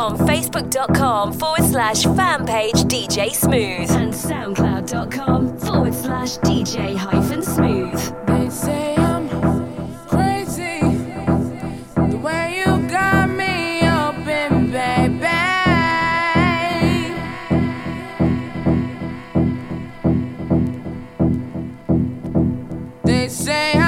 on Facebook.com forward slash fan page DJ Smooth and SoundCloud.com forward slash DJ hyphen smooth. They say I'm crazy. The way you got me open, baby. They say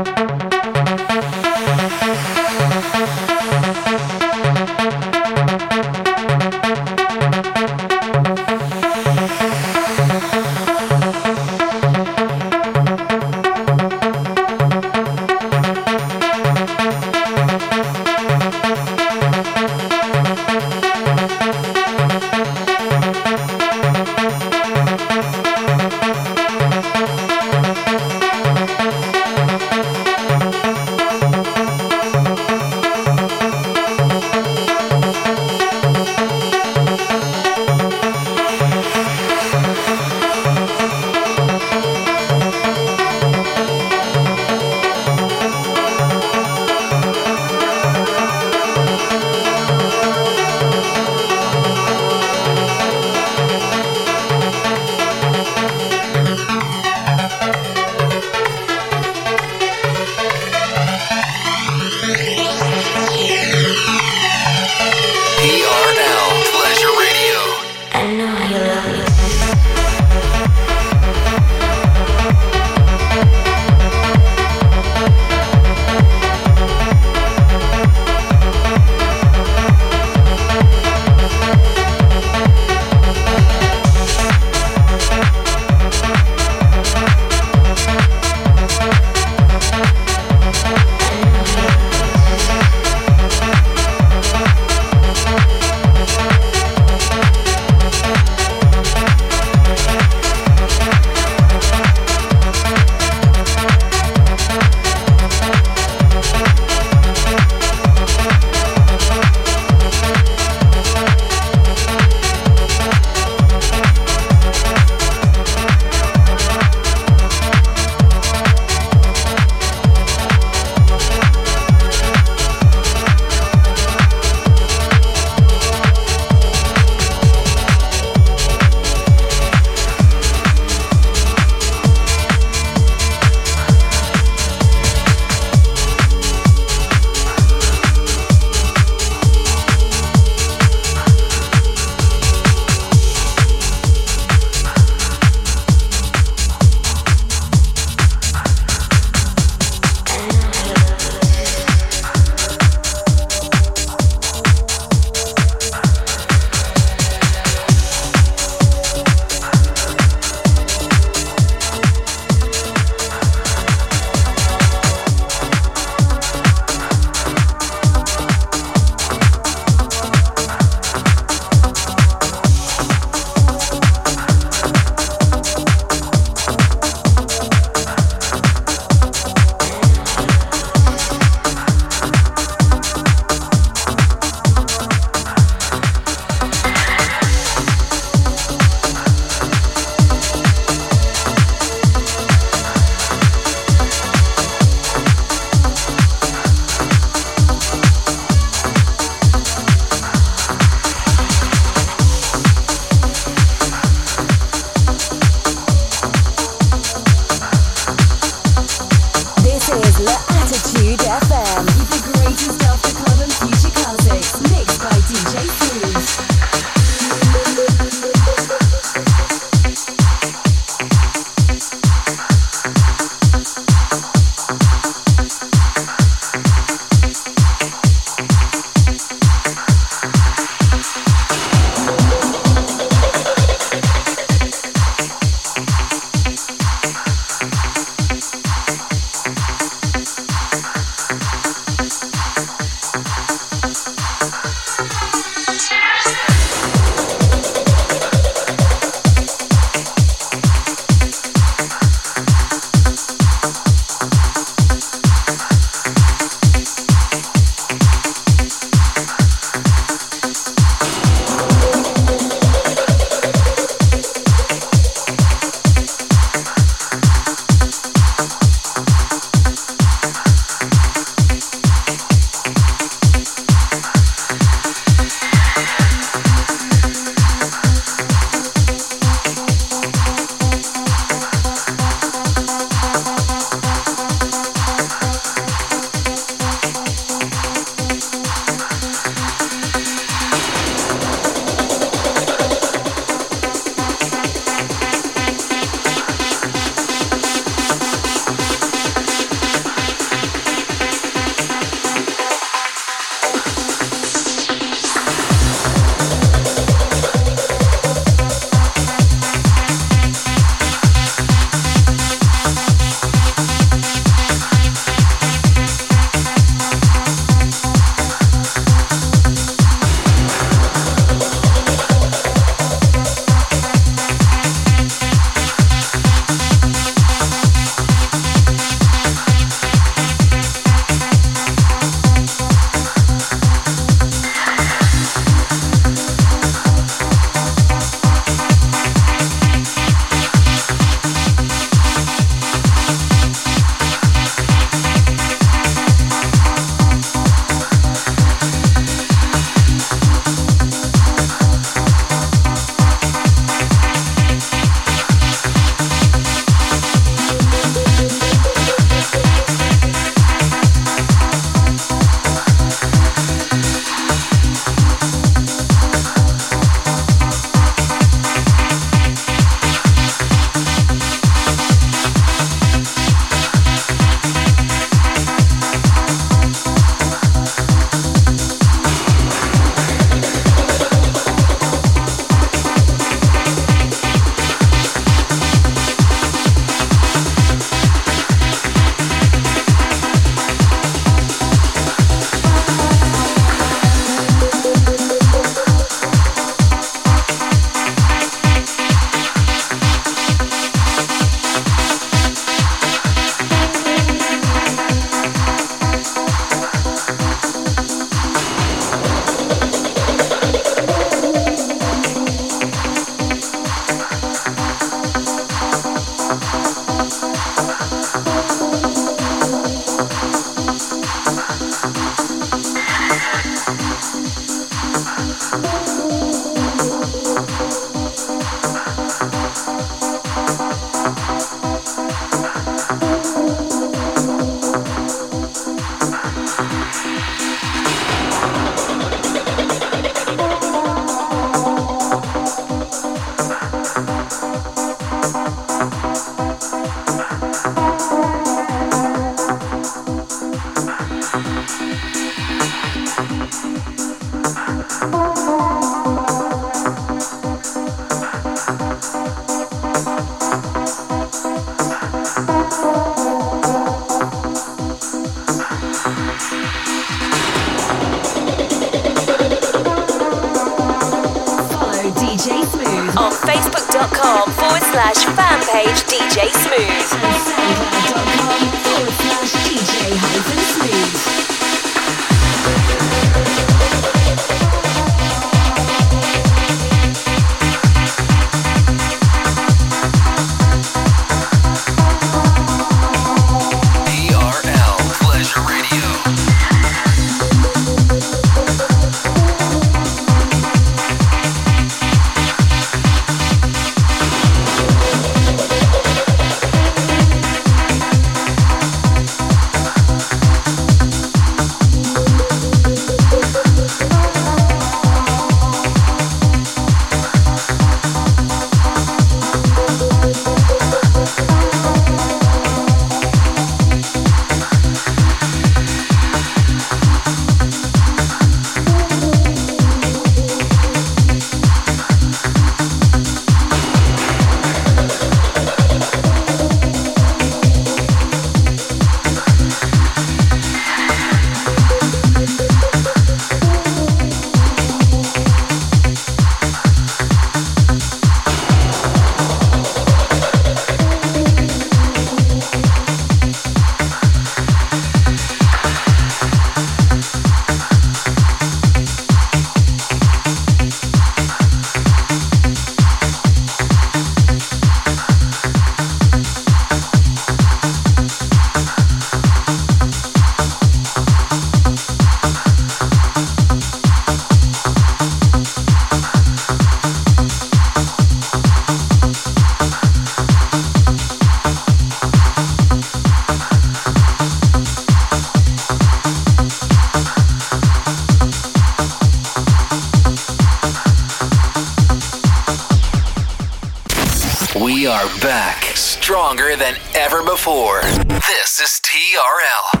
TRL.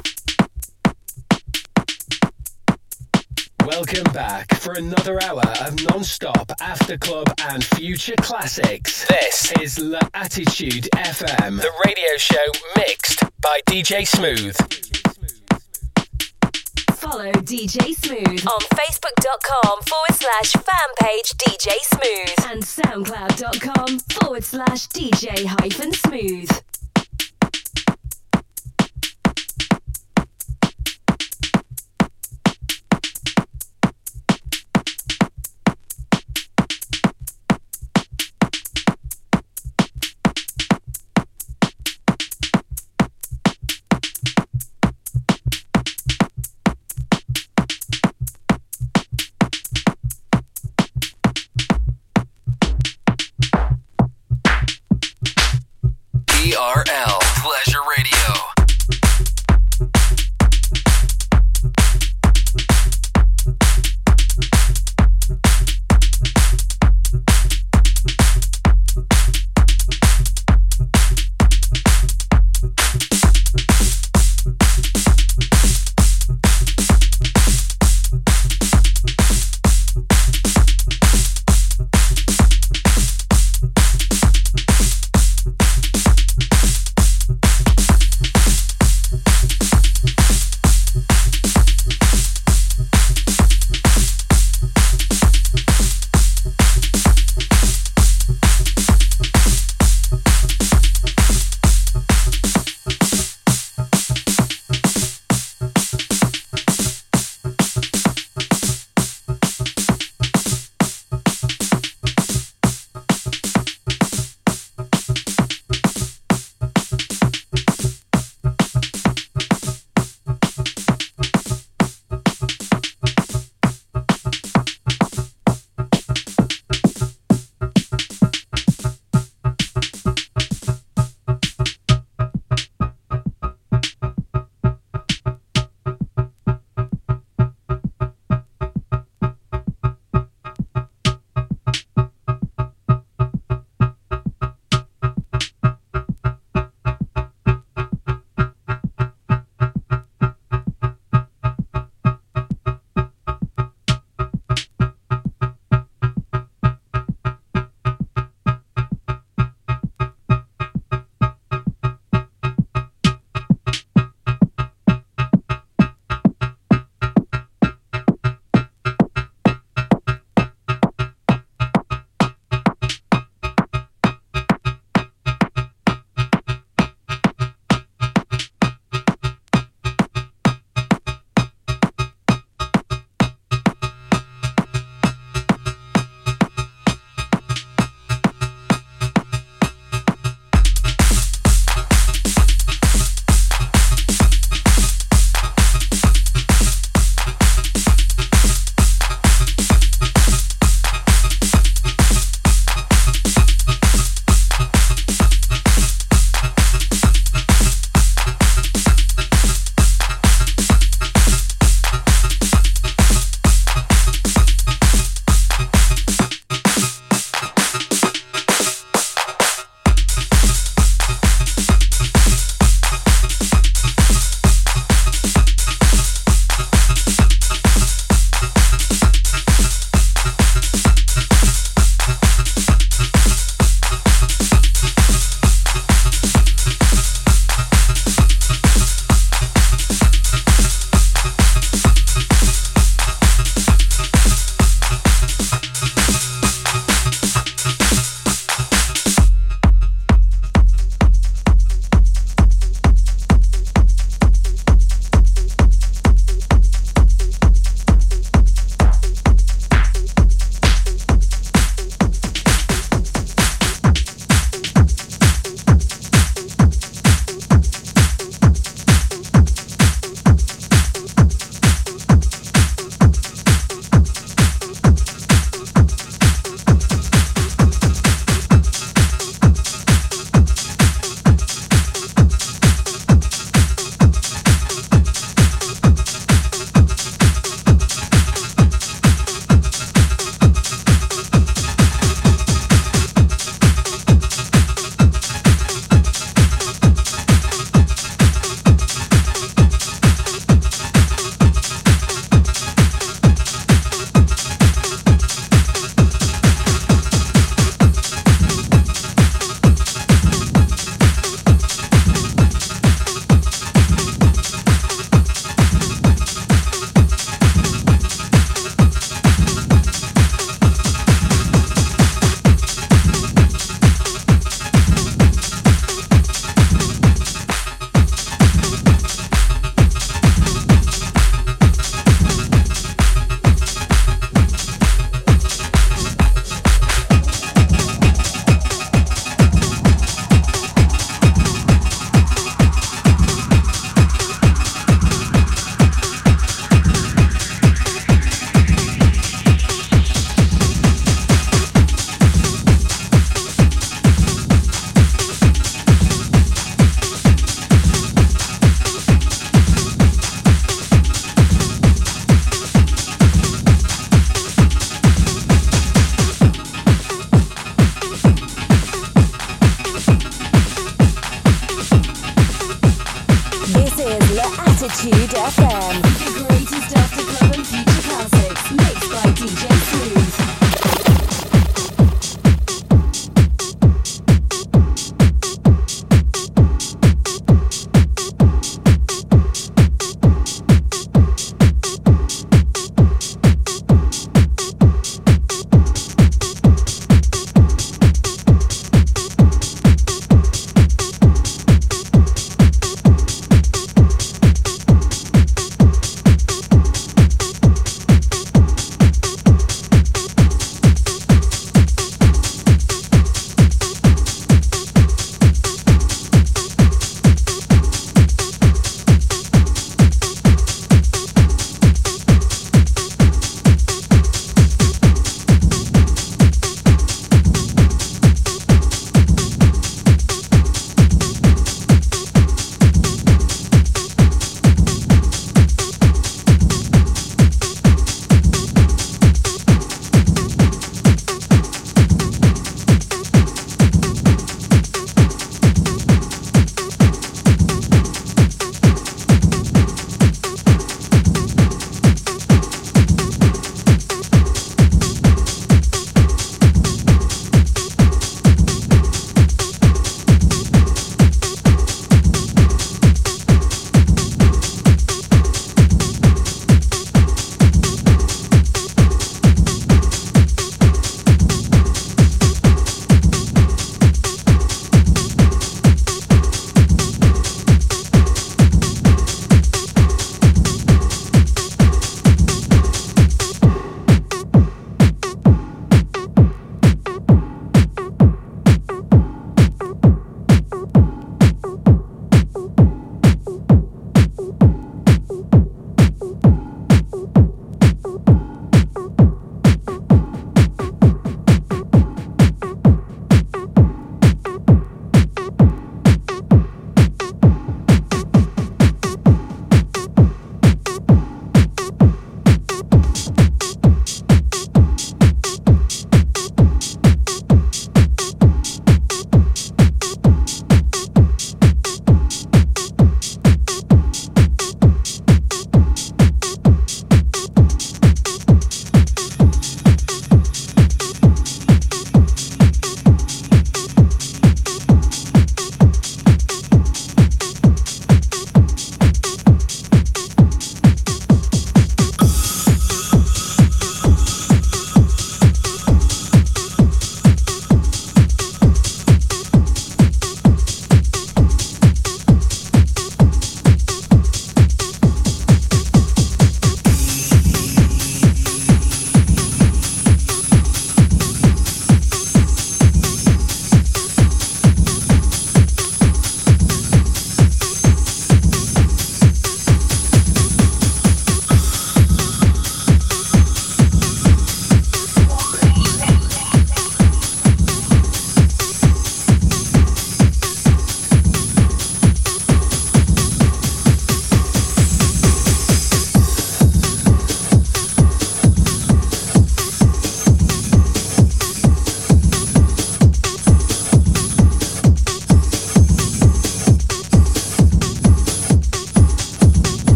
Welcome back for another hour of non-stop after club and future classics. This is La Attitude FM, the radio show mixed by DJ Smooth. Follow DJ Smooth on facebook.com forward slash fan page DJ Smooth and soundcloud.com forward slash DJ hyphen smooth.